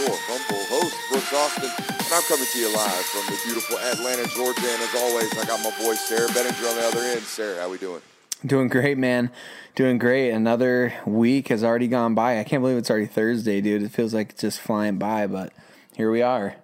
Your humble host, Brooks Austin, and I'm coming to you live from the beautiful Atlanta, Georgia. And as always, I got my boy Sarah Benninger on the other end. Sarah, how we doing? Doing great, man. Doing great. Another week has already gone by. I can't believe it's already Thursday, dude. It feels like it's just flying by, but here we are.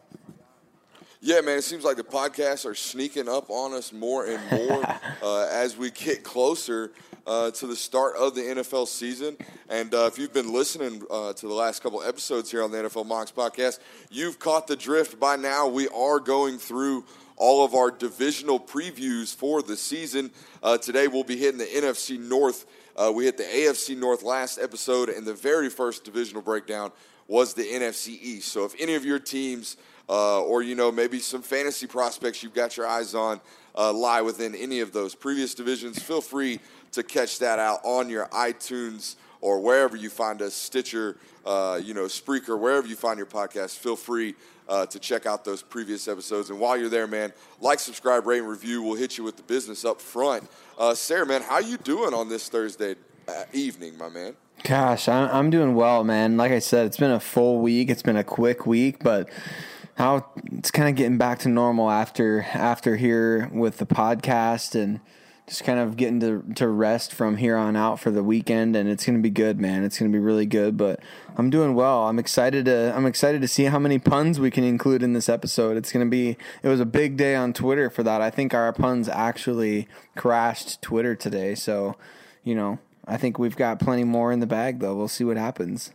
Yeah, man, it seems like the podcasts are sneaking up on us more and more uh, as we get closer uh, to the start of the NFL season. And uh, if you've been listening uh, to the last couple episodes here on the NFL Mocks podcast, you've caught the drift by now. We are going through all of our divisional previews for the season. Uh, today we'll be hitting the NFC North. Uh, we hit the AFC North last episode, and the very first divisional breakdown was the NFC East. So if any of your teams uh, or you know maybe some fantasy prospects you've got your eyes on uh, lie within any of those previous divisions, feel free to catch that out on your iTunes or wherever you find us, Stitcher, uh, you know, Spreaker, wherever you find your podcast. Feel free uh, to check out those previous episodes. And while you're there, man, like, subscribe, rate, and review. We'll hit you with the business up front. Uh, Sarah, man, how you doing on this Thursday uh, evening, my man? Gosh, I'm doing well, man. Like I said, it's been a full week. It's been a quick week, but how it's kind of getting back to normal after after here with the podcast and just kind of getting to to rest from here on out for the weekend and it's going to be good man. It's going to be really good but I'm doing well. I'm excited to I'm excited to see how many puns we can include in this episode. It's going to be it was a big day on Twitter for that. I think our puns actually crashed Twitter today so you know I think we've got plenty more in the bag though. We'll see what happens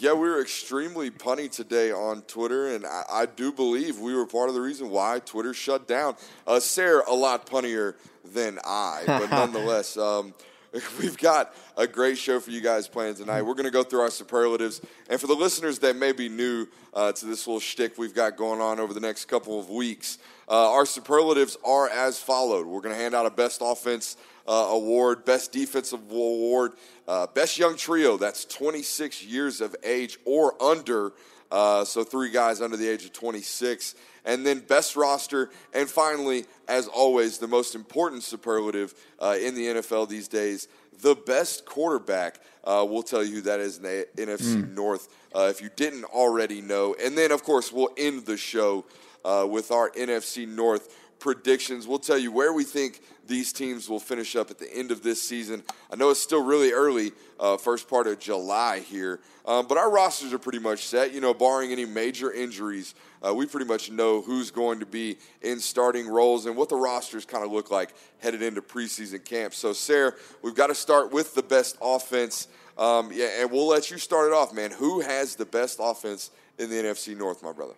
yeah, we were extremely punny today on Twitter, and I, I, do believe we were part of the reason why Twitter shut down. Uh, Sarah, a lot punnier than I, but nonetheless, um, we've got a great show for you guys planned tonight. We're going to go through our superlatives, and for the listeners that may be new uh, to this little shtick we've got going on over the next couple of weeks, uh, our superlatives are as followed. We're going to hand out a best offense uh, award, best defensive award, uh, best young trio. That's 26 years of age or under. Uh, so three guys under the age of 26. And then best roster. And finally, as always, the most important superlative uh, in the NFL these days, the best quarterback. Uh, we'll tell you who that is in the NFC mm. North uh, if you didn't already know. And then, of course, we'll end the show with our NFC North predictions. We'll tell you where we think these teams will finish up at the end of this season. I know it's still really early, uh, first part of July here, um, but our rosters are pretty much set. You know, barring any major injuries, uh, we pretty much know who's going to be in starting roles and what the rosters kind of look like headed into preseason camp. So, Sarah, we've got to start with the best offense. Um, yeah, and we'll let you start it off, man. Who has the best offense in the NFC North, my brother?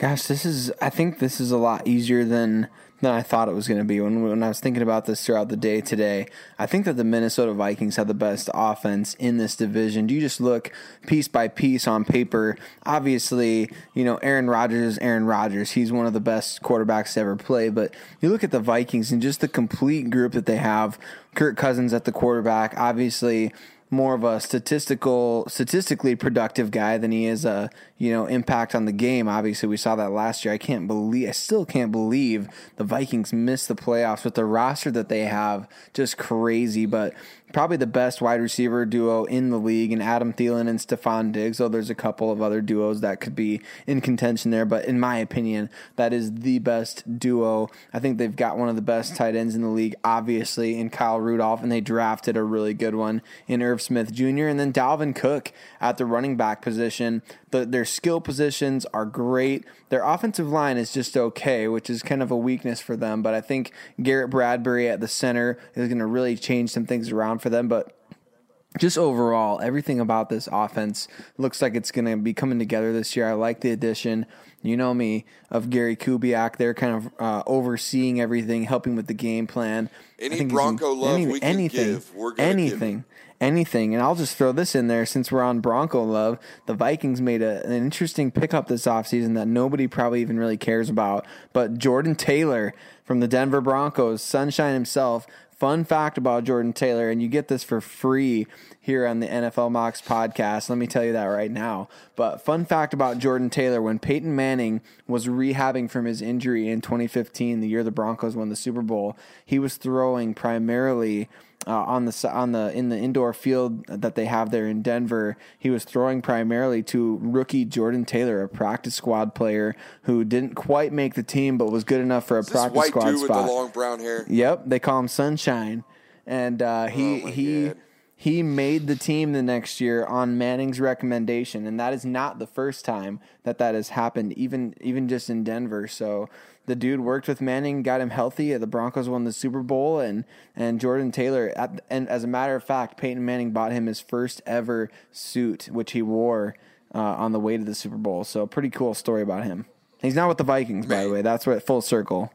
Gosh, this is. I think this is a lot easier than than I thought it was going to be. When when I was thinking about this throughout the day today, I think that the Minnesota Vikings have the best offense in this division. Do you just look piece by piece on paper? Obviously, you know Aaron Rodgers is Aaron Rodgers. He's one of the best quarterbacks to ever play. But you look at the Vikings and just the complete group that they have. Kirk Cousins at the quarterback. Obviously, more of a statistical, statistically productive guy than he is a you know impact on the game. Obviously, we saw that last year. I can't believe, I still can't believe the Vikings missed the playoffs with the roster that they have. Just crazy, but probably the best wide receiver duo in the league, and Adam Thielen and Stefon Diggs. Though there's a couple of other duos that could be in contention there, but in my opinion, that is the best duo. I think they've got one of the best tight ends in the league, obviously, in Kyle Rudolph, and they drafted a really good one in Irv Smith Jr. and then Dalvin Cook at the running back position. The, their skill positions are great. Their offensive line is just okay, which is kind of a weakness for them. But I think Garrett Bradbury at the center is going to really change some things around for them. But just overall, everything about this offense looks like it's going to be coming together this year. I like the addition, you know me, of Gary Kubiak. They're kind of uh, overseeing everything, helping with the game plan. Any Bronco love any, we can anything, give, we're anything. Anything. And I'll just throw this in there since we're on Bronco love. The Vikings made a, an interesting pickup this offseason that nobody probably even really cares about. But Jordan Taylor from the Denver Broncos, Sunshine himself, fun fact about Jordan Taylor, and you get this for free here on the NFL Mocks podcast. Let me tell you that right now. But fun fact about Jordan Taylor when Peyton Manning was rehabbing from his injury in 2015, the year the Broncos won the Super Bowl, he was throwing primarily uh, on the on the in the indoor field that they have there in Denver. He was throwing primarily to rookie Jordan Taylor, a practice squad player who didn't quite make the team, but was good enough for a practice white squad dude spot. with the long brown hair. Yep, they call him Sunshine, and uh, he Oh, he. God. He made the team the next year on Manning's recommendation, and that is not the first time that that has happened, even even just in Denver. So the dude worked with Manning, got him healthy. The Broncos won the Super Bowl, and and Jordan Taylor. At, and as a matter of fact, Peyton Manning bought him his first ever suit, which he wore uh, on the way to the Super Bowl. So pretty cool story about him. He's not with the Vikings, by the way. That's what full circle.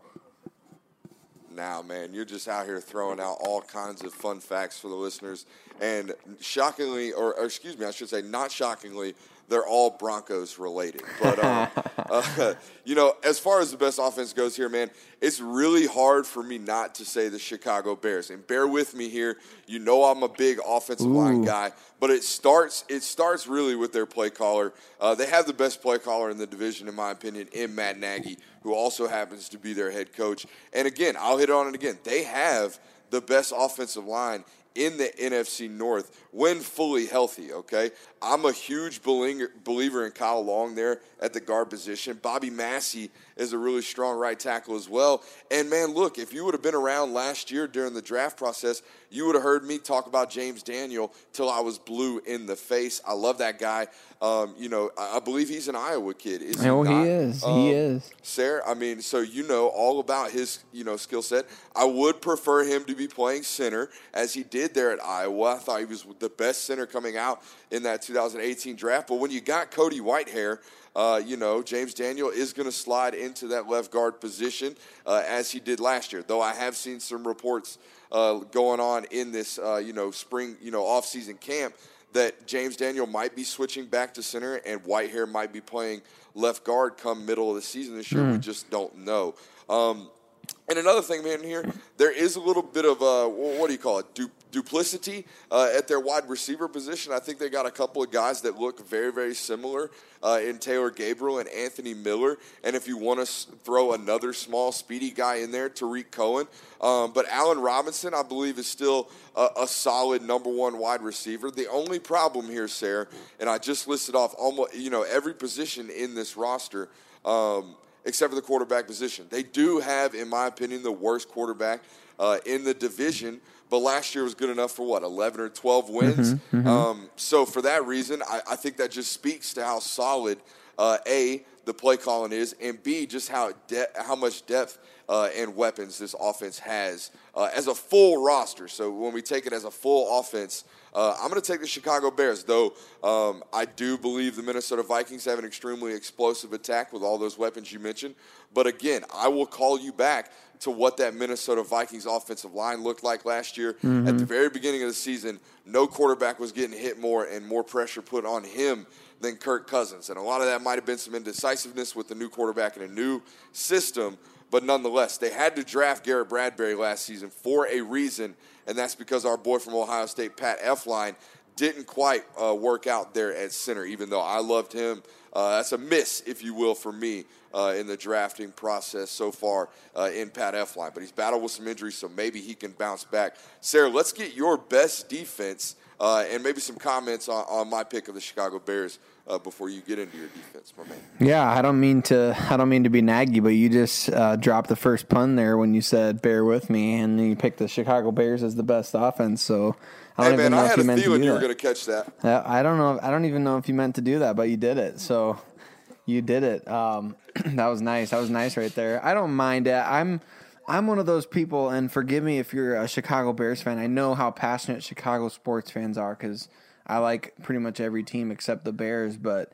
Now, man, you're just out here throwing out all kinds of fun facts for the listeners. And shockingly, or, or excuse me, I should say, not shockingly, they're all Broncos related. But, um, uh, you know, as far as the best offense goes here, man, it's really hard for me not to say the Chicago Bears. And bear with me here. You know I'm a big offensive line guy, but it starts it starts really with their play caller. Uh, they have the best play caller in the division, in my opinion, in Matt Nagy, who also happens to be their head coach. And again, I'll hit on it again. They have the best offensive line in the NFC North when fully healthy, okay? I'm a huge believer in Kyle Long there at the guard position. Bobby Massey is a really strong right tackle as well. And man, look, if you would have been around last year during the draft process, you would have heard me talk about James Daniel till I was blue in the face. I love that guy. Um, you know, I I believe he's an Iowa kid. Is he Oh, he not? is. He Um, is. Sarah, I mean, so you know all about his, you know, skill set. I would prefer him to be playing center as he did there at Iowa. I thought he was the best center coming out in that 2018 draft. But when you got Cody Whitehair, uh, you know, James Daniel is going to slide into that left guard position uh, as he did last year. Though I have seen some reports uh, going on in this, uh, you know, spring, you know, off-season camp that James Daniel might be switching back to center and Whitehair might be playing left guard come middle of the season this year. We just don't know. Um, and another thing, man, here there is a little bit of uh, what do you call it? Du- duplicity uh, at their wide receiver position. I think they got a couple of guys that look very, very similar uh, in Taylor Gabriel and Anthony Miller. And if you want to s- throw another small, speedy guy in there, Tarik Cohen. Um, but Allen Robinson, I believe, is still a, a solid number one wide receiver. The only problem here, Sarah, and I just listed off almost you know every position in this roster. Um, except for the quarterback position. They do have, in my opinion, the worst quarterback uh, in the division. But last year was good enough for what, 11 or 12 wins? Um, so for that reason, I, I think that just speaks to how solid, uh, A, the play calling is, and B, just how, de- how much depth uh, and weapons this offense has uh, as a full roster. So when we take it as a full offense, uh, I'm going to take the Chicago Bears, though um, I do believe the Minnesota Vikings have an extremely explosive attack with all those weapons you mentioned. But again, I will call you back to what that Minnesota Vikings offensive line looked like last year. At the very beginning of the season, no quarterback was getting hit more and more pressure put on him than Kirk Cousins. And a lot of that might have been some indecisiveness with the new quarterback and a new system. But nonetheless, they had to draft Garrett Bradbury last season for a reason, and that's because our boy from Ohio State, Pat Elflein, didn't quite uh, work out there at center, even though I loved him. Uh, that's a miss, if you will, for me uh, in the drafting process so far uh, in Pat Elflein. But he's battled with some injuries, so maybe he can bounce back. Sarah, let's get your best defense uh, and maybe some comments on, on, my pick of the Chicago Bears uh, before you get into your defense, my man. Yeah, I don't mean to. I don't mean to be naggy, but you just uh, dropped the first pun there when you said "bear with me," and you picked the Chicago Bears as the best offense. So I don't hey, even man, know I if you meant to do you were going to catch that. I don't know. I don't even know if you meant to do that, but you did it. So you did it. Um, that was nice. That was nice right there. I don't mind it. I'm I'm one of those people, and forgive me if you're a Chicago Bears fan. I know how passionate Chicago sports fans are because I like pretty much every team except the Bears. But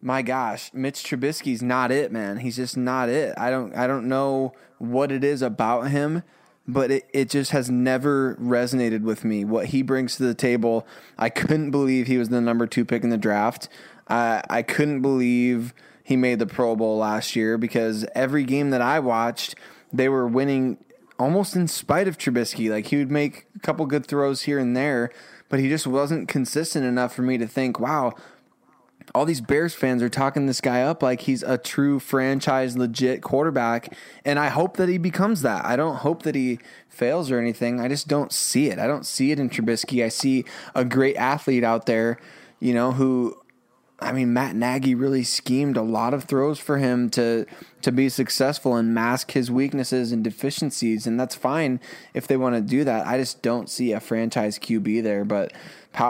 my gosh, Mitch Trubisky's not it, man. He's just not it. I don't I don't know what it is about him, but it, it just has never resonated with me. What he brings to the table, I couldn't believe he was the number two pick in the draft. I I couldn't believe he made the Pro Bowl last year because every game that I watched they were winning almost in spite of Trubisky. Like he would make a couple good throws here and there, but he just wasn't consistent enough for me to think, wow, all these Bears fans are talking this guy up like he's a true franchise legit quarterback. And I hope that he becomes that. I don't hope that he fails or anything. I just don't see it. I don't see it in Trubisky. I see a great athlete out there, you know, who I mean, Matt Nagy really schemed a lot of throws for him to to be successful and mask his weaknesses and deficiencies, and that's fine if they want to do that. I just don't see a franchise QB there, but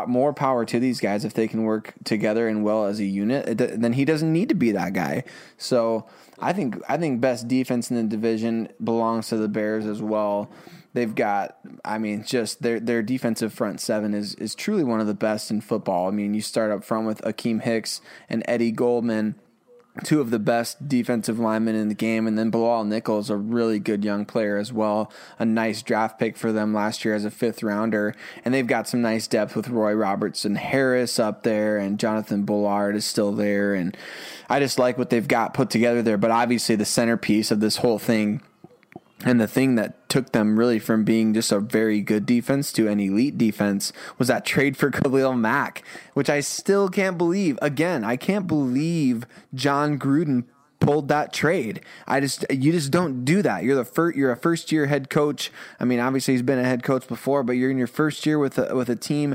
more power to these guys if they can work together and well as a unit. then he doesn't need to be that guy. So I think I think best defense in the division belongs to the Bears as well. They've got, I mean, just their their defensive front seven is is truly one of the best in football. I mean, you start up front with Akiem Hicks and Eddie Goldman, two of the best defensive linemen in the game, and then Bilal Nichols, a really good young player as well, a nice draft pick for them last year as a fifth rounder, and they've got some nice depth with Roy Robertson Harris up there, and Jonathan Bullard is still there, and I just like what they've got put together there. But obviously, the centerpiece of this whole thing and the thing that took them really from being just a very good defense to an elite defense was that trade for Khalil Mack, which I still can't believe. Again, I can't believe Jon Gruden pulled that trade. I just you just don't do that. You're the first you're a first year head coach. I mean, obviously he's been a head coach before, but you're in your first year with a, with a team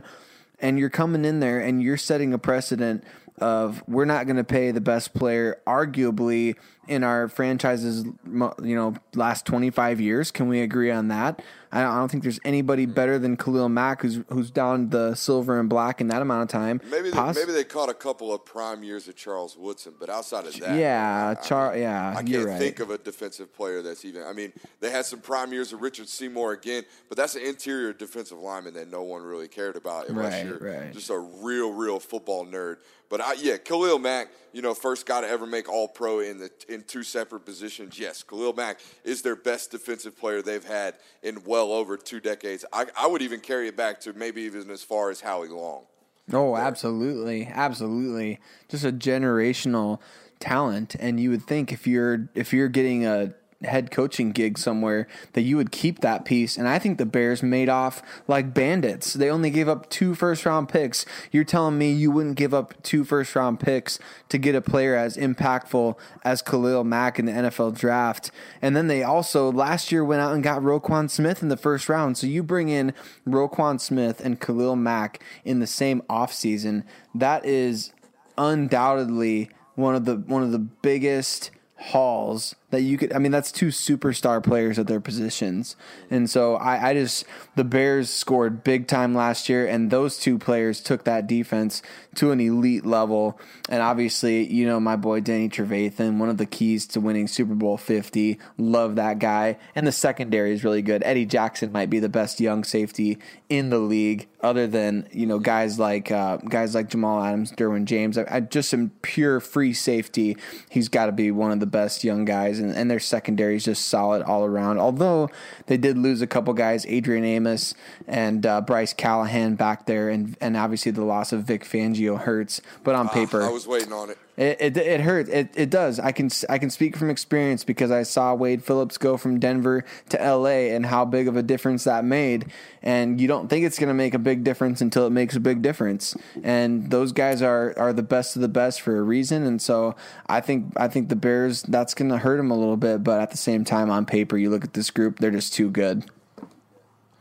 and you're coming in there and you're setting a precedent of we're not going to pay the best player arguably in our franchise's you know last 25 years. Can we agree on that? I don't, think there's anybody mm. better than Khalil Mack who's who's down the silver and black in that amount of time. Maybe they, Poss- maybe they caught a couple of prime years of Charles Woodson but outside of that yeah Char- yeah I can't right. think of a defensive player that's even I mean they had some prime years of Richard Seymour again but that's an interior defensive lineman that no one really cared about unless right, you're right. just a real real football nerd. But I, yeah, Khalil Mack, you know, first guy to ever make All Pro in the in two separate positions. Yes, Khalil Mack is their best defensive player they've had in well over two decades. I, I would even carry it back to maybe even as far as Howie Long. Oh, absolutely, absolutely, just a generational talent. And you would think if you're if you're getting a head coaching gig somewhere that you would keep that piece. And I think the Bears made off like bandits. They only gave up two first round picks. You're telling me you wouldn't give up two first round picks to get a player as impactful as Khalil Mack in the NFL draft. And then they also last year went out and got Roquan Smith in the first round. So you bring in Roquan Smith and Khalil Mack in the same offseason. That is undoubtedly one of the one of the biggest hauls that you could. I mean, that's two superstar players at their positions, and so I, I just the Bears scored big time last year, and those two players took that defense to an elite level. And obviously, you know my boy Danny Trevathan, one of the keys to winning Super Bowl Fifty. Love that guy, and the secondary is really good. Eddie Jackson might be the best young safety in the league, other than you know guys like uh, guys like Jamal Adams, Derwin James. I, I just some pure free safety. He's got to be one of the best young guys and, and their secondary is just solid all around. Although they did lose a couple guys, Adrian Amos and uh, Bryce Callahan back there, and and obviously the loss of Vic Fangio hurts. But on uh, paper, I was waiting on it. It, it it hurts. It it does. I can I can speak from experience because I saw Wade Phillips go from Denver to L.A. and how big of a difference that made. And you don't think it's going to make a big difference until it makes a big difference. And those guys are are the best of the best for a reason. And so I think I think the Bears that's going to hurt them a little bit. But at the same time, on paper, you look at this group, they're just too good.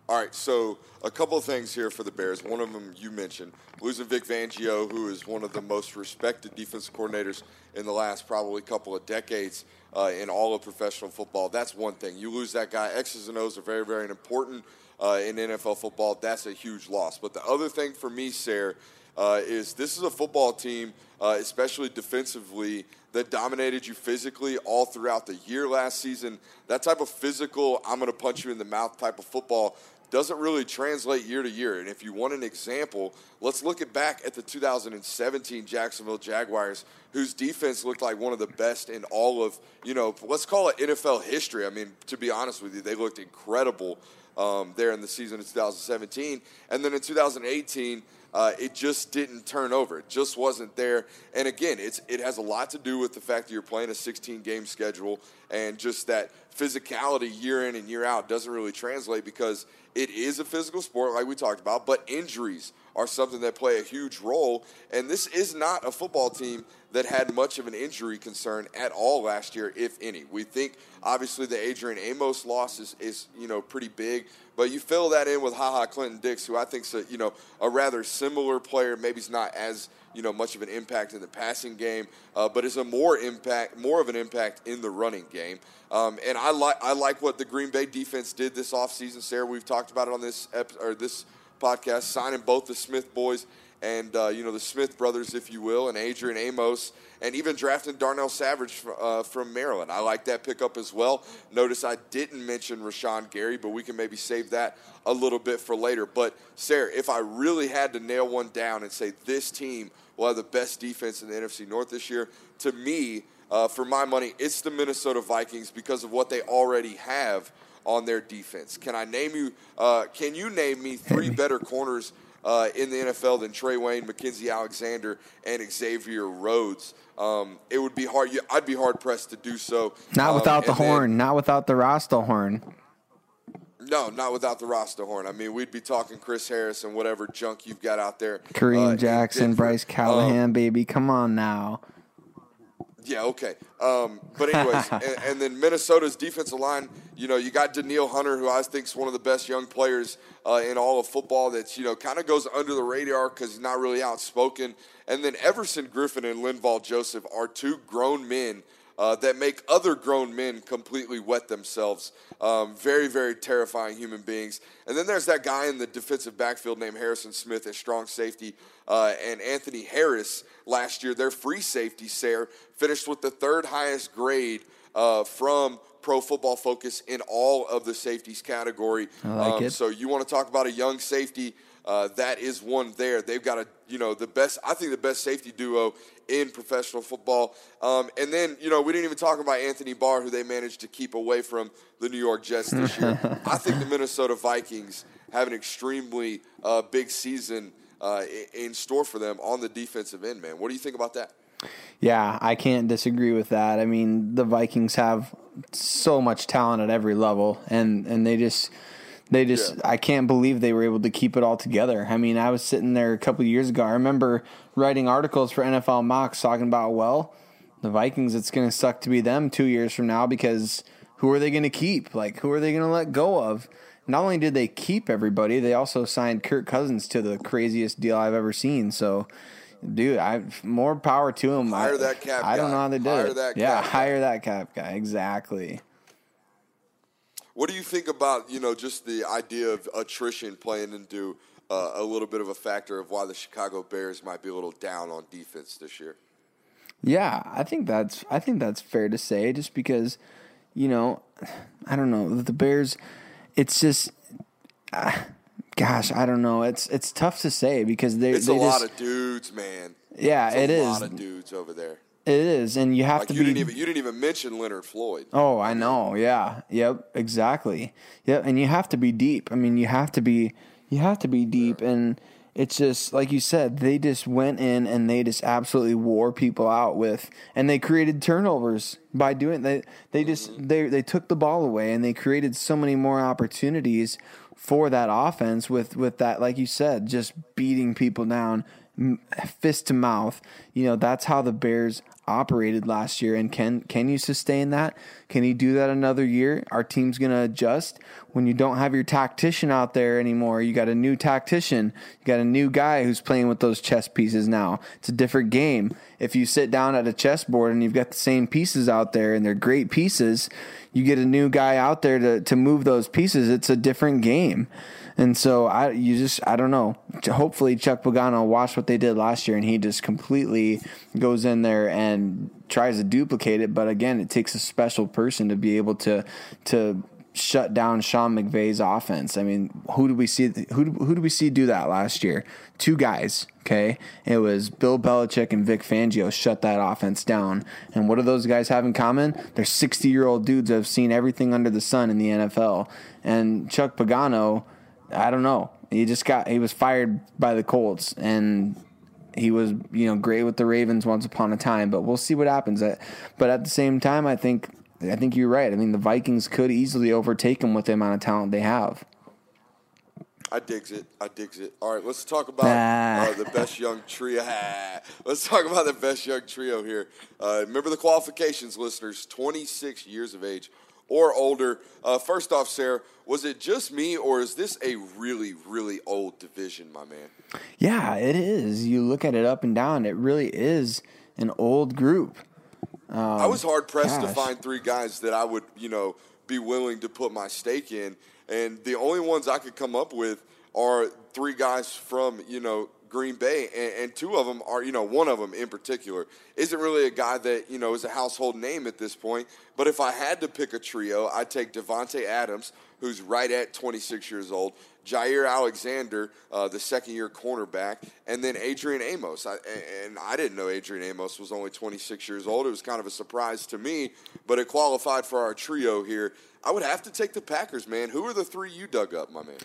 All right, so a couple of things here for the Bears. One of them you mentioned, losing Vic Fangio, who is one of the most respected defensive coordinators in the last probably couple of decades uh, in all of professional football. That's one thing. You lose that guy. X's and O's are very, very important uh, in NFL football. That's a huge loss. But the other thing for me, Sarah, uh, is this is a football team, uh, especially defensively, that dominated you physically all throughout the year last season. That type of physical, I'm going to punch you in the mouth type of football doesn't really translate year to year. And if you want an example, let's look at back at the 2017 Jacksonville Jaguars, whose defense looked like one of the best in all of, you know, let's call it NFL history. I mean, to be honest with you, they looked incredible um, there in the season of 2017. And then in 2018, uh, it just didn't turn over. It just wasn't there. And again, it's it has a lot to do with the fact that you're playing a 16 game schedule and just that physicality year in and year out doesn't really translate because it is a physical sport, like we talked about, but injuries are something that play a huge role. And this is not a football team that had much of an injury concern at all last year, if any. We think obviously the Adrian Amos loss is, is you know pretty big, but you fill that in with Ha Ha Clinton-Dix, who I think is a, you know a rather similar player. Maybe he's not as you know much of an impact in the passing game, uh, but is a more impact, more of an impact in the running game. Um, and I like I like what the Green Bay defense did this offseason, Sarah. We've talked about it on this ep- or this podcast, signing both the Smith boys and uh, you know the Smith brothers, if you will, and Adrian Amos, and even drafting Darnell Savage uh, from Maryland. I like that pickup as well. Notice I didn't mention Rashan Gary, but we can maybe save that a little bit for later. But Sarah, if I really had to nail one down and say this team will have the best defense in the NFC North this year, to me, uh, for my money, it's the Minnesota Vikings because of what they already have on their defense. Can I name you? Uh, can you name me three better corners uh, in the NFL than Trae Wayne, Mackensie Alexander, and Xavier Rhodes? Um, it would be hard. I'd be hard pressed to do so. Not Um, without the and then- horn. Not without the Rasta horn. No, not without the roster horn. I mean, we'd be talking Chris Harris and whatever junk you've got out there. uh, Kareem in Jackson. Bryce Um, Callahan, baby. Come on now. Yeah, okay. Um, but anyways, and, and then Minnesota's defensive line. You know, you got Danielle Hunter, who I think is one of the best young players uh, in all of football. That's you know kind of goes under the radar because he's not really outspoken. And then Everson Griffen and Linval Joseph are two grown men. Uh, that make other grown men completely wet themselves. Um, very, very terrifying human beings. And then there's that guy in the defensive backfield named Harrison Smith at strong safety, uh, and Anthony Harris last year, their free safety, Sarah, finished with the third highest grade uh, from Pro Football Focus in all of the safeties category. I like Um, it. So you want to talk about a young safety? Uh, that is one there. They've got a you know the best. I think the best safety duo in professional football. Um, and then you know we didn't even talk about Anthony Barr, who they managed to keep away from the New York Jets this year. I think the Minnesota Vikings have an extremely uh, big season uh, in store for them on the defensive end. Man, what do you think about that? Yeah, I can't disagree with that. I mean, the Vikings have so much talent at every level, and and they just they just Yeah. I can't believe they were able to keep it all together. I mean, I was sitting there a couple of years ago. I remember writing articles for NFL Mocks talking about well, the Vikings. It's going to suck to be them two years from now because who are they going to keep? Like who are they going to let go of? Not only did they keep everybody, they also signed Kirk Cousins to the craziest deal I've ever seen. So. Dude, I more power to him. Hire I, that cap I don't guy. know how they did Hire it. that yeah, cap guy. hire that cap guy. Exactly. What do you think about you know just the idea of attrition playing into uh, a little bit of a factor of why the Chicago Bears might be a little down on defense this year? Yeah, I think that's I think that's fair to say. Just because, you know, I don't know the Bears. It's just, ah, gosh, I don't know. It's it's tough to say because they It's they a just lot of dudes, man. yeah, It's it a is. lot of dudes over there. It is, and you have Like to you be. didn't even you didn't even mention Leonard Floyd. Oh, I know. Yeah. Yep. Exactly. Yep. And you have to be deep. I mean, you have to be. You have to be deep, and it's just like you said, they just went in and they just absolutely wore people out with, and they created turnovers by doing they they just mm-hmm. they they took the ball away and they created so many more opportunities for that offense with with that like you said, just beating people down fist to mouth. You know, that's how the Bears operated last year. And can can you sustain that? Can you do that another year? Our team's going to adjust. When you don't have your tactician out there anymore, you got a new tactician. You got a new guy who's playing with those chess pieces now. It's a different game. If you sit down at a chessboard and you've got the same pieces out there and they're great pieces, you get a new guy out there to, to move those pieces. It's a different game. And so I, you just, I don't know. Hopefully Chuck Pagano watched what they did last year, and he just completely goes in there and tries to duplicate it. But again, it takes a special person to be able to to shut down Sean McVay's offense. I mean, who do we see? Who who do we see do that last year? Two guys. Okay, it was Bill Belichick and Vic Fangio shut that offense down. And what do those guys have in common? They're sixty year old dudes that have seen everything under the sun in the NFL. And Chuck Pagano I don't know. He just got he was fired by the Colts and he was you know great with the Ravens once upon a time, but we'll see what happens. But at the same time, I think I think you're right. I mean, the Vikings could easily overtake them with the amount of talent they have. I digs it. I digs it. All right, let's talk about uh, the best young trio. let's talk about the best young trio here. Uh, remember the qualifications, listeners. 26 years of age or older. Uh, first off, Sarah, was it just me, or is this a really, really old division, my man? Yeah, it is. You look at it up and down, it really is an old group. Um, I was hard pressed to find three guys that I would, you know, be willing to put my stake in, and the only ones I could come up with are three guys from, you know, Green Bay, and, and, two of them are, you know, one of them in particular isn't really a guy that you know is a household name at this point. But if I had to pick a trio, I'd take Davante Adams, who's right at 26 years old, Jaire Alexander, uh, the second-year cornerback, and then Adrian Amos. I, and I didn't know Adrian Amos was only 26 years old. It was kind of a surprise to me, but it qualified for our trio here. I would have to take the Packers, man. Who are the three you dug up, my man?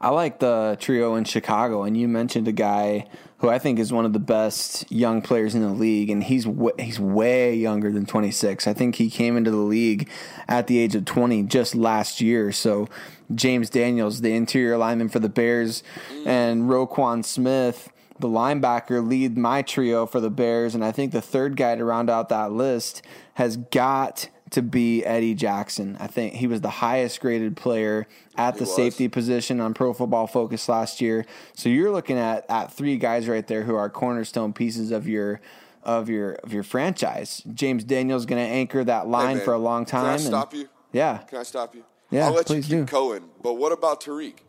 I like the trio in Chicago, and you mentioned a guy who I think is one of the best young players in the league, and he's w- he's way younger than 26. I think he came into the league at the age of 20 just last year. So James Daniels, the interior lineman for the Bears, mm. and Roquan Smith the linebacker lead my trio for the Bears, and I think the third guy to round out that list has got to be Eddie Jackson. I think he was the highest graded player at the safety position on Pro Football Focus last year. So you're looking at at three guys right there who are cornerstone pieces of your of your of your franchise. James Daniels going to anchor that line hey for a long time. Can I stop you? Yeah. Can I stop you? Yeah. I'll let please you keep do. Cohen. But what about Tarik?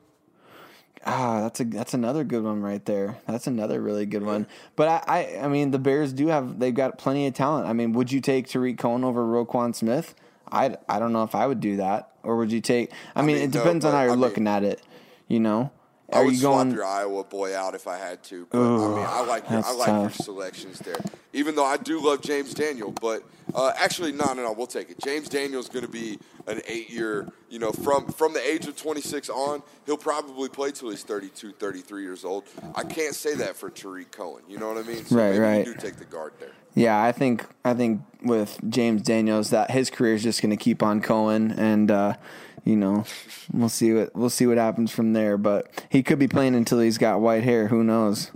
Ah, that's a that's another good one right there. That's another really good one. But I, I, I mean, the Bears do have they've got plenty of talent. I mean, would you take Tarik Cohen over Roquan Smith? I, I don't know if I would do that, or would you take? I, I mean, mean, it depends no, on how you're I looking mean, at it. You know, I would you going swap your Iowa boy out if I had to? But Ooh, I mean, I like your, I like tough. your selections there. Even though I do love James Daniel, but uh, actually, no, no, no, we'll take it. James Daniel's going to be an eight-year. You know, from from the age of 26 on, he'll probably play till he's 32, 33 years old. I can't say that for Tarik Cohen. You know what I mean? So right, right. You do take the guard there. Yeah, I think I think with James Daniels that his career is just going to keep on going, and uh, you know we'll see what we'll see what happens from there. But he could be playing until he's got white hair. Who knows?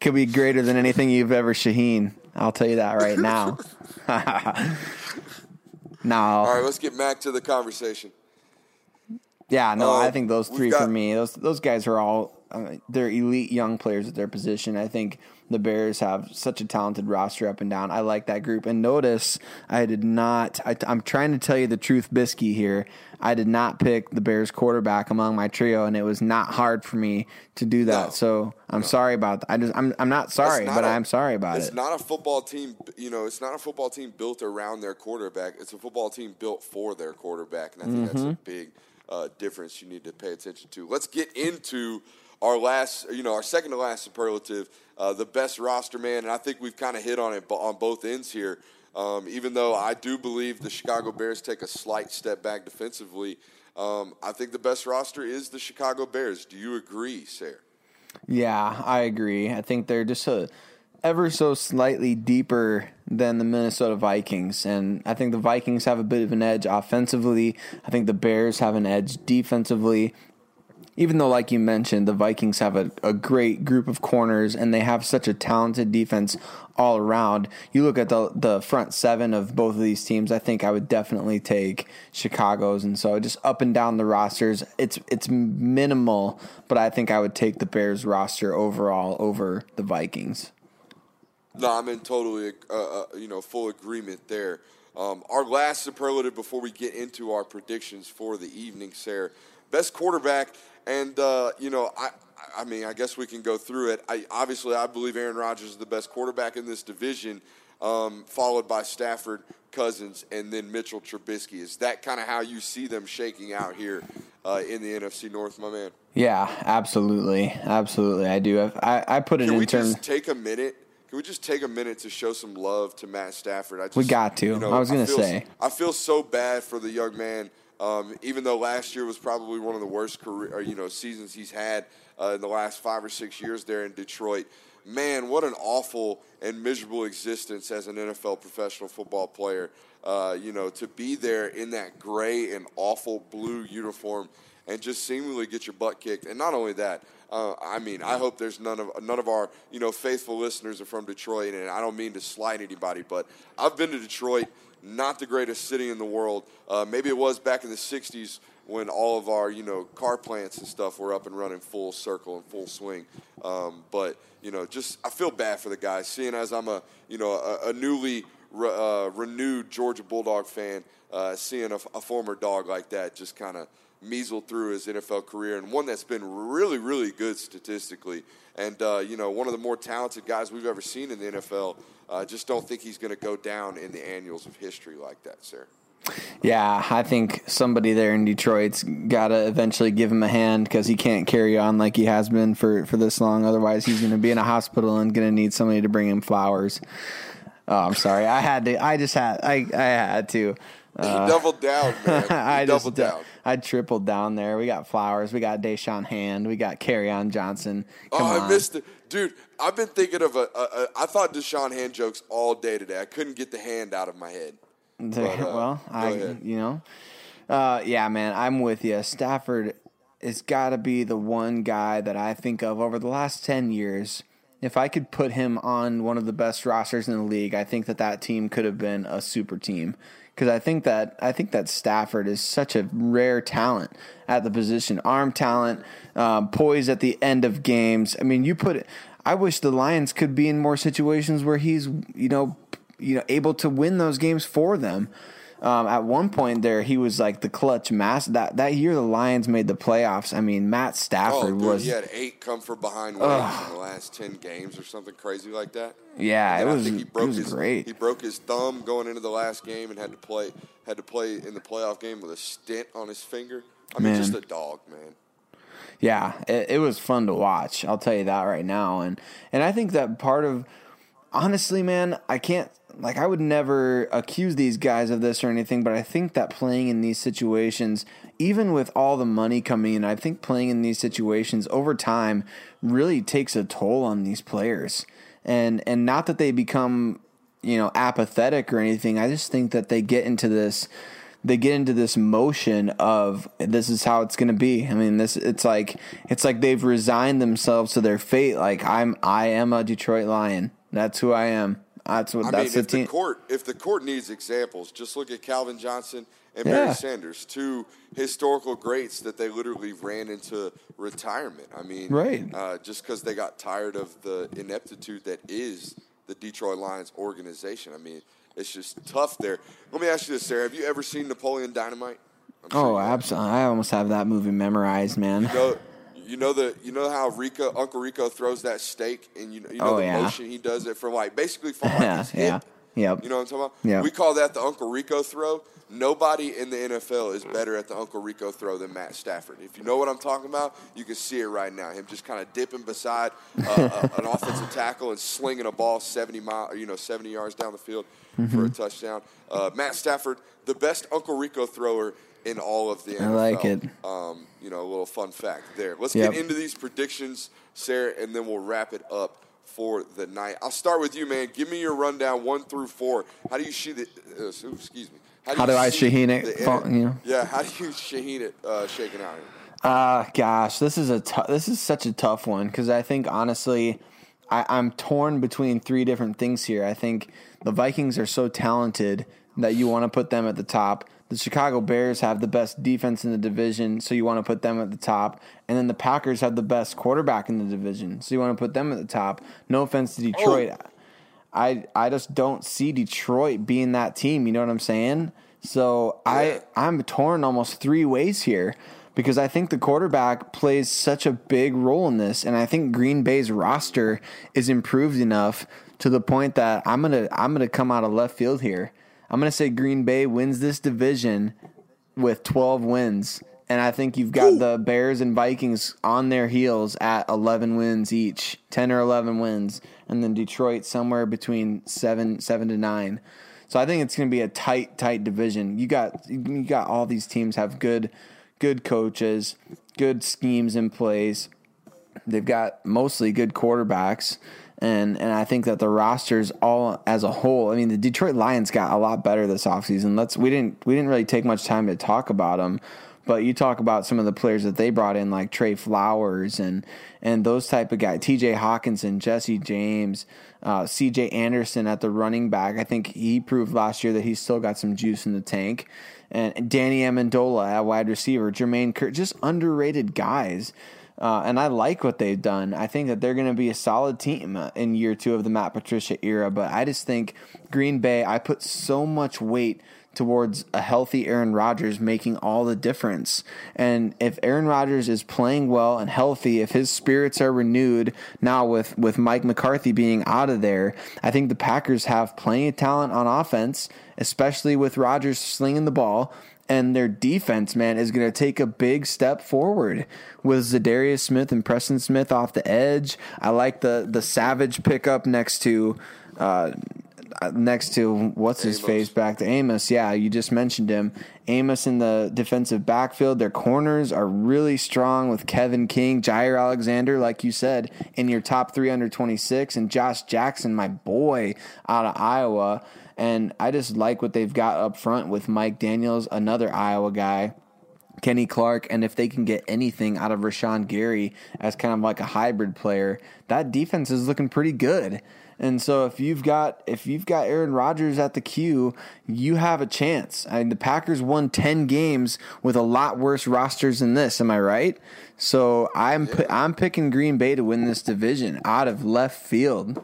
could be greater than anything you've ever Shaheen. I'll tell you that right now. now, all right, let's get back to the conversation. Yeah, no, uh, I think those three got, for me. Those those guys are all uh, they're elite young players at their position. I think the Bears have such a talented roster up and down. I like that group. And notice I did not. I, am trying to tell you the truth, Bisky here. I did not pick the Bears quarterback among my trio, and it was not hard for me to do that. No, so I'm no. sorry about that. I just I'm I'm not sorry, not but i am sorry about it's it. It's not a football team. You know, it's not a football team built around their quarterback. It's a football team built for their quarterback, and I think mm-hmm. that's a mm-hmm. big uh, difference you need to pay attention to. Let's get into our last, you know, our second to last superlative, uh, the best roster man, and I think we've kind of hit on it on both ends here. Um, even though I do believe the Chicago Bears take a slight step back defensively, Um, I think the best roster is the Chicago Bears. Do you agree, Sarah? Yeah, I agree. I think they're just a, ever so slightly deeper than the Minnesota Vikings. And I think the Vikings have a bit of an edge offensively. I think the Bears have an edge defensively even though, like you mentioned, the Vikings have a, a great group of corners and they have such a talented defense all around. You look at the the front seven of both of these teams. I think I would definitely take Chicago's, and so just up and down the rosters, it's it's minimal, but I think I would take the Bears roster overall over the Vikings. No, I'm in totally uh, uh, you know full agreement there. Um, our last superlative before we get into our predictions for the evening, Sarah. Best quarterback and uh, you know, I, I mean, I guess we can go through it. I, obviously, I believe Aaron Rodgers is the best quarterback in this division, um, followed by Stafford, Cousins, and then Mitchell Trubisky. Is that kind of how you see them shaking out here uh, in the NFC North, my man? Yeah, absolutely, absolutely. I do. I, I put it can in we terms. Just take a minute. Can we just take a minute to show some love to Matt Stafford? I just, we got to. You know, I was going to say. I feel so bad for the young man um, even though last year was probably one of the worst career, or, you know, seasons he's had uh, in the last five or six years there in Detroit. Man, what an awful and miserable existence as an NFL professional football player. Uh, you know, to be there in that gray and awful blue uniform and just seemingly get your butt kicked. And not only that, uh, I mean, I hope there's none of none of our you know faithful listeners are from Detroit, and I don't mean to slight anybody, but I've been to Detroit not the greatest city in the world. Uh, maybe it was back in the 60s when all of our, you know, car plants and stuff were up and running full circle and full swing. Um, but, you know, just I feel bad for the guys, seeing as I'm a, you know, a, a newly re, uh, renewed Georgia Bulldog fan, uh, seeing a, a former dog like that just kind of measle through his NFL career and one that's been really, really good statistically. And, uh, you know, one of the more talented guys we've ever seen in the NFL. I uh, just don't think he's going to go down in the annuals of history like that, sir. Yeah, I think somebody there in Detroit's got to eventually give him a hand because he can't carry on like he has been for, for this long. Otherwise, he's going to be in a hospital and going to need somebody to bring him flowers. Oh, I'm sorry. I had to. I just had. I I had to. Uh, he doubled down, man. He I doubled just, down. I tripled down there. We got Flowers. We got Da'Shawn Hand. We got Kerryon Johnson. Come oh, on. I missed it. Dude, I've been thinking of a, a, a. I thought Da'Shawn Hand jokes all day today. I couldn't get the hand out of my head. But, uh, well, I, ahead. you know, uh, yeah, man, I'm with you. Stafford has got to be the one guy that I think of over the last 10 years. If I could put him on one of the best rosters in the league, I think that that team could have been a super team because I think that I think that Stafford is such a rare talent at the position, arm talent, um, poise at the end of games. I mean, you put it. I wish the Lions could be in more situations where he's you know you know able to win those games for them. Um, at one point there, he was like the clutch mass. That that year, the Lions made the playoffs. I mean, Matt Stafford oh, dude, was. He had eight come from behind wins in the last ten games, or something crazy like that. Yeah, it was. he broke was his, great. He broke his thumb going into the last game and had to play had to play in the playoff game with a stint on his finger. I mean, just a dog, man. Yeah, it, it was fun to watch. I'll tell you that right now, and and I think that part of honestly, man, I can't like I would never accuse these guys of this or anything, but I think that playing in these situations, even with all the money coming in, I think playing in these situations over time really takes a toll on these players. And and not that they become, you know, apathetic or anything. I just think that they get into this they get into this motion of this is how it's going to be. I mean, this it's like it's like they've resigned themselves to their fate. Like I'm I am a Detroit Lion. That's who I am. That's what. I that's mean, the if team. the court if the court needs examples, just look at Calvin Johnson and yeah. Barry Sanders, two historical greats that they literally ran into retirement. I mean, right? Uh, just because they got tired of the ineptitude that is the Detroit Lions organization. I mean, it's just tough there. Let me ask you this, Sarah: Have you ever seen Napoleon Dynamite? Sure oh, absolutely! I almost have that movie memorized, man. You know, you know the you know how Rico Uncle Rico throws that steak, and you, you know oh, the yeah. motion he does it from like basically from like his hip. yeah. Yep. You know what I'm talking about? Yeah. We call that the Uncle Rico throw. Nobody in the NFL is better at the Uncle Rico throw than Matt Stafford. If you know what I'm talking about, you can see it right now. Him just kind of dipping beside uh, a, an offensive tackle and slinging a ball 70 mile, you know, 70 yards down the field mm-hmm. for a touchdown. Uh, Matt Stafford, the best Uncle Rico thrower in all of the NFL. I like it. Um, you know, a little fun fact there. Let's Yep. get into these predictions, Sarah, and then we'll wrap it up for the night. I'll start with you, man. Give me your rundown one through four. How do you see the? Uh, excuse me. How you do I see Shaheen it, the you know? Yeah. How do you Shaheen it uh, shaking out here? Uh gosh, this is a this is such a tough one because I think honestly, I, I'm torn between three different things here. I think the Vikings are so talented that you want to put them at the top. The Chicago Bears have the best defense in the division, so you want to put them at the top. And then the Packers have the best quarterback in the division, so you want to put them at the top. No offense to Detroit. Oh. I I just don't see Detroit being that team. You know what I'm saying? So Yeah. I I'm torn almost three ways here because I think the quarterback plays such a big role in this, and I think Green Bay's roster is improved enough to the point that I'm gonna I'm gonna come out of left field here. I'm gonna say Green Bay wins this division with 12 wins. And I think you've got the Bears and Vikings on their heels at 11 wins each, 10 or 11 wins, and then Detroit somewhere between 7 7 to 9. So I think it's going to be a tight tight division. You got you got all these teams have good good coaches, good schemes in place. They've got mostly good quarterbacks. And and I think that the rosters all as a whole, I mean the Detroit Lions got a lot better this offseason. Let's we didn't we didn't really take much time to talk about them, but you talk about some of the players that they brought in like Trey Flowers and and those type of guys, TJ Hockenson, Jesse James, uh, CJ Anderson at the running back. I think he proved last year that he's still got some juice in the tank. And Danny Amendola at wide receiver, Jermaine Kearse, just underrated guys. Uh, and I like what they've done. I think that they're going to be a solid team uh, in year two of the Matt Patricia era. But I just think Green Bay, I put so much weight towards a healthy Aaron Rodgers making all the difference. And if Aaron Rodgers is playing well and healthy, if his spirits are renewed now with, with Mike McCarthy being out of there, I think the Packers have plenty of talent on offense, especially with Rodgers slinging the ball and their defense, man, is going to take a big step forward with Za'Darius Smith and Preston Smith off the edge. I like the the Savage pickup next to. Uh, next to what's his Amos. face back to Amos. Yeah, you just mentioned him. Amos in the defensive backfield. Their corners are really strong with Kevin King, Jaire Alexander, like you said, in your top three under 26, and Josh Jackson, my boy, out of Iowa. And I just like what they've got up front with Mike Daniels, another Iowa guy. Kenny Clark, and if they can get anything out of Rashan Gary as kind of like a hybrid player, that defense is looking pretty good. And so if you've got if you've got Aaron Rodgers at the queue, you have a chance. I mean, the Packers won ten games with a lot worse rosters than this. Am I right? So I'm pi- I'm picking Green Bay to win this division out of left field.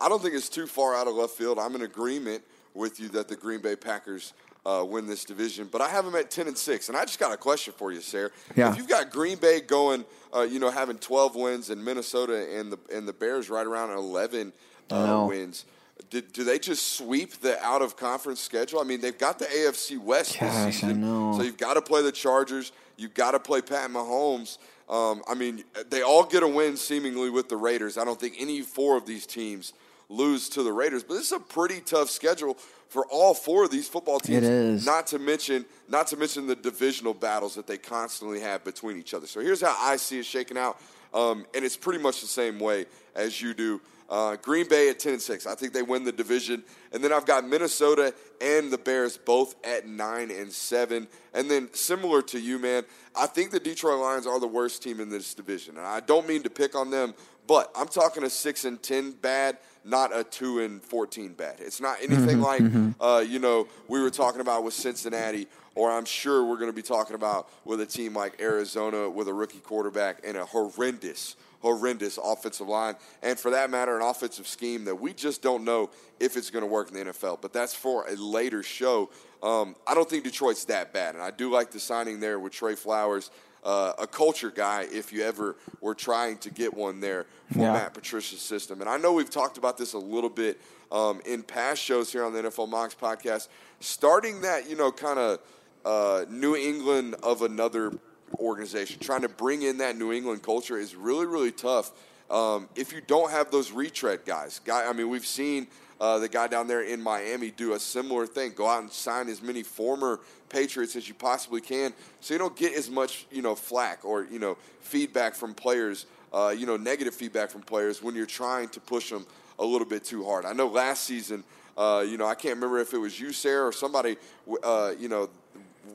I don't think it's too far out of left field. I'm in agreement with you that the Green Bay Packers uh, win this division, but I have them at ten and six. And I just got a question for you, Sarah. Yeah. If you've got Green Bay going, uh, you know, having 12 wins, and Minnesota and the and the Bears right around 11 uh, wins. Do, do they just sweep the out of conference schedule? I mean, they've got the AFC West Gosh, I this season, know. so you've got to play the Chargers. You've got to play Pat Mahomes. Um, I mean, they all get a win seemingly with the Raiders. I don't think any four of these teams lose to the Raiders, but this is a pretty tough schedule for all four of these football teams. It is. Not to mention, not to mention the divisional battles that they constantly have between each other. So here's how I see it shaking out, um, and it's pretty much the same way as you do. Uh, Green Bay at ten and six. I think they win the division, and then I've got Minnesota and the Bears both at nine and seven. And then similar to you, man, I think the Detroit Lions are the worst team in this division, and I don't mean to pick on them, but I'm talking a six and ten bad, not a two and fourteen bet. It's not anything like uh, you know we were talking about with Cincinnati, or I'm sure we're going to be talking about with a team like Arizona with a rookie quarterback and a horrendous, horrendous offensive line, and for that matter, an offensive scheme that we just don't know if it's going to work in the NFL. But that's for a later show. Um, I don't think Detroit's that bad, and I do like the signing there with Trey Flowers. Uh, a culture guy, if you ever were trying to get one there for Yeah. Matt Patricia's system. And I know we've talked about this a little bit um, in past shows here on the NFL Mocks podcast. Starting that, you know, kind of uh, New England of another organization, trying to bring in that New England culture is really, really tough. um, if you don't have those retread guys, guy, I mean, we've seen uh, the guy down there in Miami do a similar thing. Go out and sign as many former Patriots as you possibly can, so you don't get as much, you know, flack or you know feedback from players, uh, you know, negative feedback from players when you're trying to push them a little bit too hard. I know last season, uh, you know, I can't remember if it was you, Sarah, or somebody, uh, you know,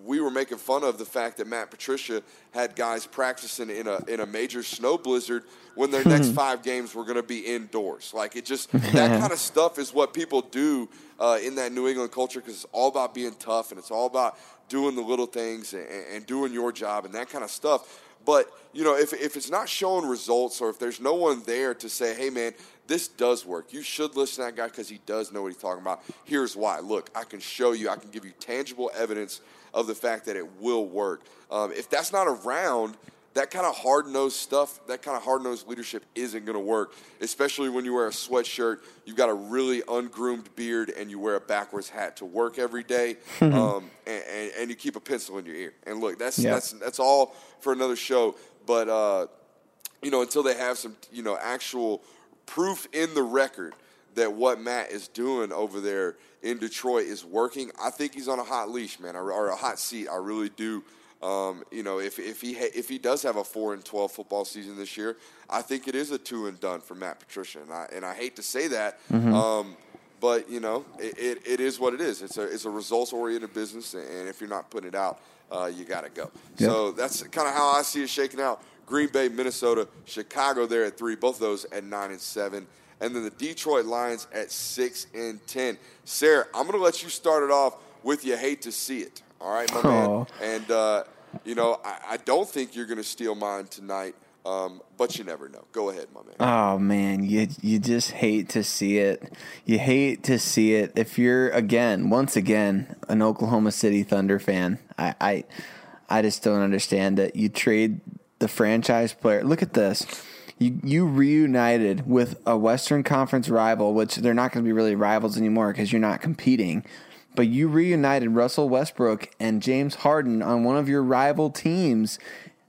we were making fun of the fact that Matt Patricia had guys practicing in a in a major snow blizzard when their next five games were going to be indoors. Like it just that kind of stuff is what people do uh, in that New England culture because it's all about being tough and it's all about doing the little things and, and doing your job and that kind of stuff. But you know, if if it's not showing results or if there's no one there to say, "Hey, man, this does work," you should listen to that guy because he does know what he's talking about. Here's why. Look, I can show you. I can give you tangible evidence of the fact that it will work. Um, if that's not around, that kind of hard nosed stuff, that kind of hard nosed leadership isn't going to work, especially when you wear a sweatshirt, you've got a really ungroomed beard, and you wear a backwards hat to work every day, um, and, and, and, you keep a pencil in your ear. And look, that's, yep. that's, that's all for another show. But, uh, you know, until they have some, you know, actual proof in the record that what Matt is doing over there in Detroit is working, I think he's on a hot leash, man, or, a hot seat. I really do. Um, you know, if, if he ha- if he does have a four and twelve football season this year, I think it is a two and done for Matt Patricia, and I and I hate to say that, mm-hmm. um, but you know, it, it, it is what it is. It's a it's a results oriented business, and if you're not putting it out, uh, you got to go. Yep. So that's kind of how I see it shaking out. Green Bay, Minnesota, Chicago there at three, both of those at nine and seven and then the Detroit Lions at six and ten. Sarah, I'm going to let you start it off with you hate to see it. All right, my man. And uh, you know, I, I, don't think you're going to steal mine tonight. Um, but you never know. Go ahead, my man. Oh man, you you just hate to see it. You hate to see it. If you're again, once again, an Oklahoma City Thunder fan, I I, I just don't understand it. You trade the franchise player. Look at this you reunited with a Western Conference rival, which they're not going to be really rivals anymore because you're not competing. But you reunited Russell Westbrook and James Harden on one of your rival teams.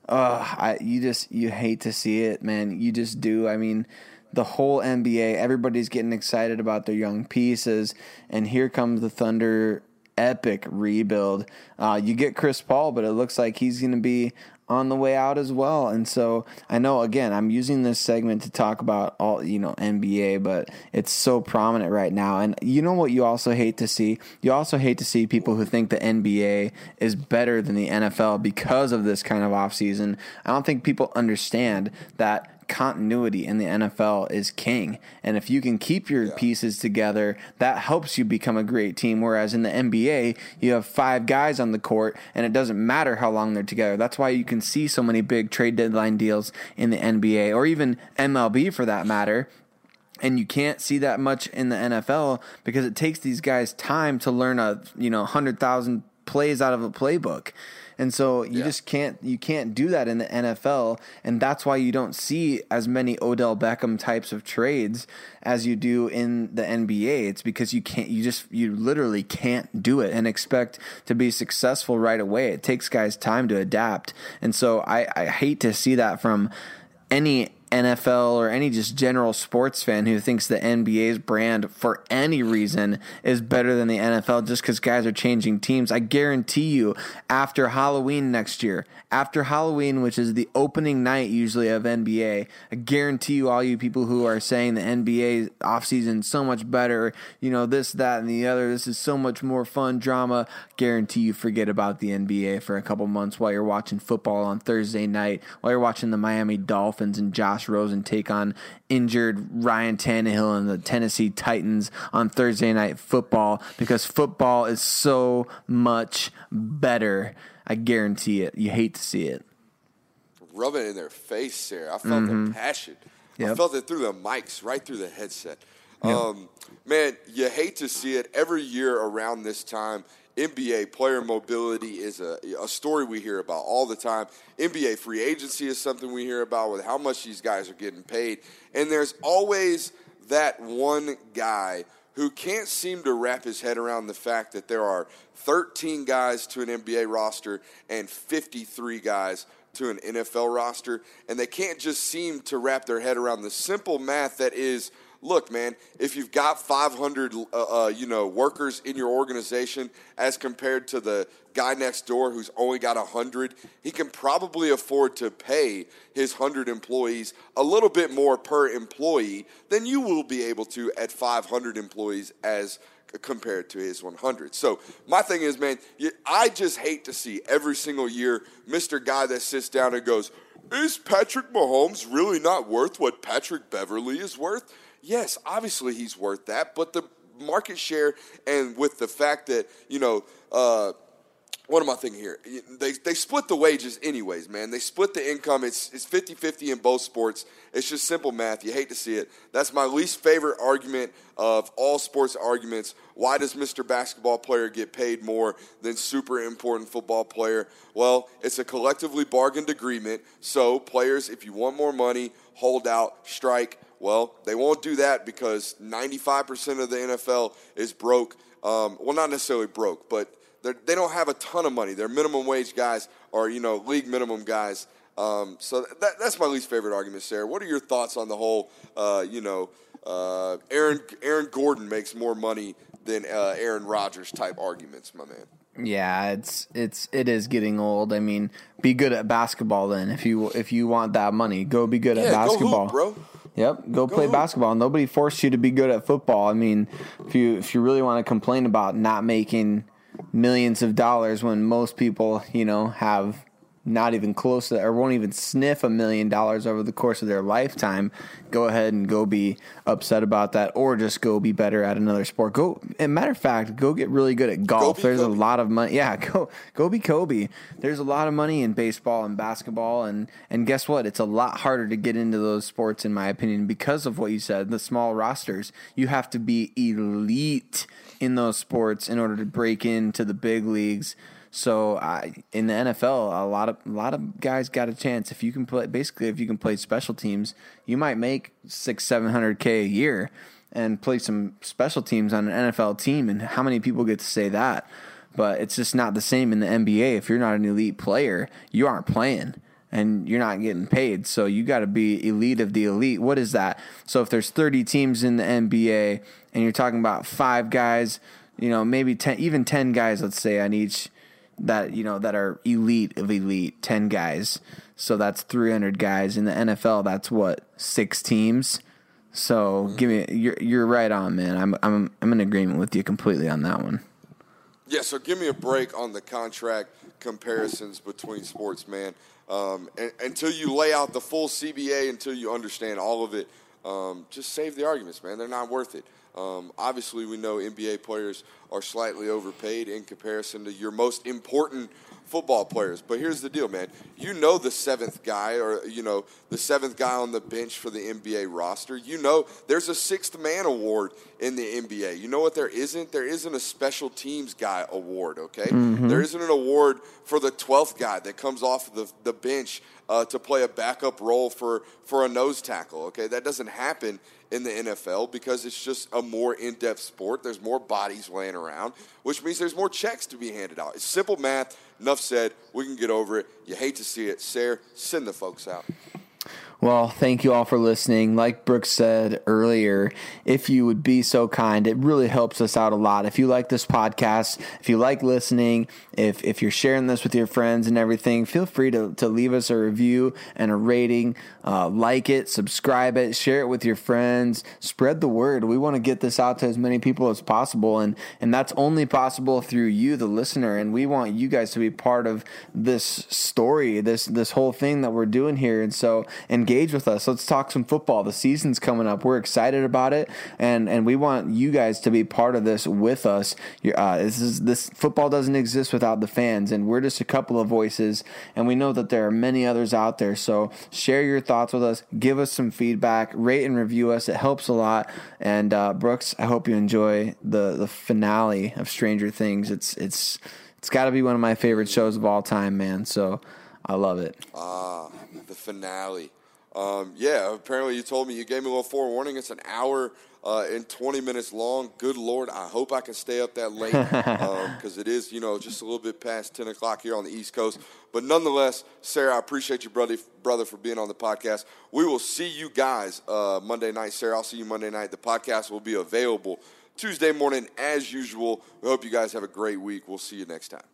Uh, I, you just you hate to see it, man. You just do. I mean, the whole NBA, everybody's getting excited about their young pieces, and here comes the Thunder epic rebuild. Uh, you get Chris Paul, but it looks like he's going to be on the way out as well. And so I know again I'm using this segment to talk about all you know NBA, but it's so prominent right now. And you know what you also hate to see? You also hate to see people who think the NBA is better than the NFL because of this kind of offseason. I don't think people understand that continuity in the NFL is king. And if you can keep your yeah. pieces together, that helps you become a great team. Whereas in the NBA, you have five guys on the court and it doesn't matter how long they're together. That's why you can see so many big trade deadline deals in the NBA or even MLB for that matter. And you can't see that much in the NFL because it takes these guys time to learn a, you know, 100,000 plays out of a playbook. And so you yeah. just can't you can't do that in the NFL, and that's why you don't see as many Odell Beckham types of trades as you do in the NBA. It's because you can't you just you literally can't do it and expect to be successful right away. It takes guys time to adapt. And so I, I hate to see that from any NFL or any just general sports fan who thinks the NBA's brand for any reason is better than the NFL just because guys are changing teams. I guarantee you, after Halloween next year, after Halloween, which is the opening night usually of NBA, I guarantee you, all you people who are saying the NBA offseason so much better, you know, this, that, and the other, this is so much more fun drama, guarantee you forget about the NBA for a couple months while you're watching football on Thursday night, while you're watching the Miami Dolphins and Josh Josh Rosen take on injured Ryan Tannehill and the Tennessee Titans on Thursday Night Football because football is so much better. I guarantee it. You hate to see it. Rub it in their face, Sarah. I felt mm-hmm. the passion. Yep. I felt it through the mics, right through the headset. Yep. Um, man, you hate to see it every year around this time. NBA player mobility is a, a story we hear about all the time. NBA free agency is something we hear about with how much these guys are getting paid. And there's always that one guy who can't seem to wrap his head around the fact that there are 13 guys to an NBA roster and 53 guys to an NFL roster, and they can't just seem to wrap their head around the simple math that is look, man, if you've got 500, uh, uh, you know, workers in your organization as compared to the guy next door who's only got 100, he can probably afford to pay his 100 employees a little bit more per employee than you will be able to at 500 employees as compared to his 100. So my thing is, man, I just hate to see every single year Mr. Guy that sits down and goes, is Patrick Mahomes really not worth what Patrick Beverley is worth? Yes, obviously he's worth that, but the market share and with the fact that, you know, uh, what am I thinking here? They, they split the wages anyways, man. They split the income. It's, it's 50-50 in both sports. It's just simple math. You hate to see it. That's my least favorite argument of all sports arguments. Why does Mr. Basketball player get paid more than super important football player? Well, it's a collectively bargained agreement. So players, if you want more money, hold out, strike, well, they won't do that because 95% of the NFL is broke. Um, well, not necessarily broke, but they don't have a ton of money. Their minimum wage guys are, you know, league minimum guys. Um, so that, that's my least favorite argument, Sarah. What are your thoughts on the whole, uh, you know, uh, Aaron Aaron Gordon makes more money than uh, Aaron Rodgers type arguments, my man? Yeah, it's it's it is getting old. I mean, be good at basketball then. If you if you want that money, go be good yeah, at basketball, hoop, bro. Yep, go, go play hoop. basketball. Nobody forced you to be good at football. I mean, if you if you really want to complain about not making millions of dollars when most people, you know, have not even close to or won't even sniff a million dollars over the course of their lifetime, go ahead and go be upset about that, or just go be better at another sport. Go, and matter of fact, go get really good at golf. There's Kobe. a lot of money. Yeah, go go be Kobe. There's a lot of money in baseball and basketball, and and guess what? It's a lot harder to get into those sports, in my opinion, because of what you said. The small rosters. You have to be elite in those sports in order to break into the big leagues. So I, in the NFL, a lot of a lot of guys got a chance. If you can play, basically, if you can play special teams, you might make six, seven hundred k a year, and play some special teams on an NFL team. And how many people get to say that? But it's just not the same in the NBA. If you're not an elite player, you aren't playing and you're not getting paid. So you got to be elite of the elite. What is that? So if there's 30 teams in the NBA and you're talking about five guys, you know, maybe 10, even 10 guys, let's say, on each that you know that are elite of elite 10 guys. So that's 300 guys. In the NFL that's what six teams? So give me you're you're right on man. I'm I'm I'm in agreement with you completely on that one. Yeah so give me a break on the contract comparisons between sports man. Um, and, until you lay out the full CBA until you understand all of it um, just save the arguments man. They're not worth it um, obviously, we know NBA players are slightly overpaid in comparison to your most important football players. But here's the deal, man. You know the seventh guy, or you know the seventh guy on the bench for the NBA roster. You know there's a sixth man award in the NBA. You know what there isn't? There isn't a special teams guy award. Okay, mm-hmm. there isn't an award for the twelfth guy that comes off the the bench uh, to play a backup role for for a nose tackle. Okay, that doesn't happen in the NFL because it's just a more in depth sport. There's more bodies laying around, which means there's more checks to be handed out. It's simple math. Enough said. We can get over it. You hate to see it. Sarah, send the folks out. Well, thank you all for listening. Like Brooks said earlier, if you would be so kind, it really helps us out a lot. If you like this podcast, if you like listening, if if you're sharing this with your friends and everything, feel free to, to leave us a review and a rating. Uh, like it, subscribe it, share it with your friends, spread the word. We want to get this out to as many people as possible, and and that's only possible through you, the listener. And we want you guys to be part of this story, this this whole thing that we're doing here. And so engage with us. Let's talk some football. The season's coming up. We're excited about it, and and we want you guys to be part of this with us. Uh, this is this football doesn't exist without the fans, and we're just a couple of voices, and we know that there are many others out there. So share your thoughts with us. Give us some feedback. Rate and review us. It helps a lot. And uh, Brooks, I hope you enjoy the the finale of Stranger Things. It's it's it's got to be one of my favorite shows of all time, man. So I love it. Ah, the finale. Um, yeah, apparently you told me you gave me a little forewarning. It's an hour uh, and 20 minutes long. Good Lord, I hope I can stay up that late because um, it is, you know, just a little bit past 10 o'clock here on the East Coast. But nonetheless, Sarah, I appreciate you, brother, brother for being on the podcast. We will see you guys uh, Monday night. Sarah, I'll see you Monday night. The podcast will be available Tuesday morning as usual. We hope you guys have a great week. We'll see you next time.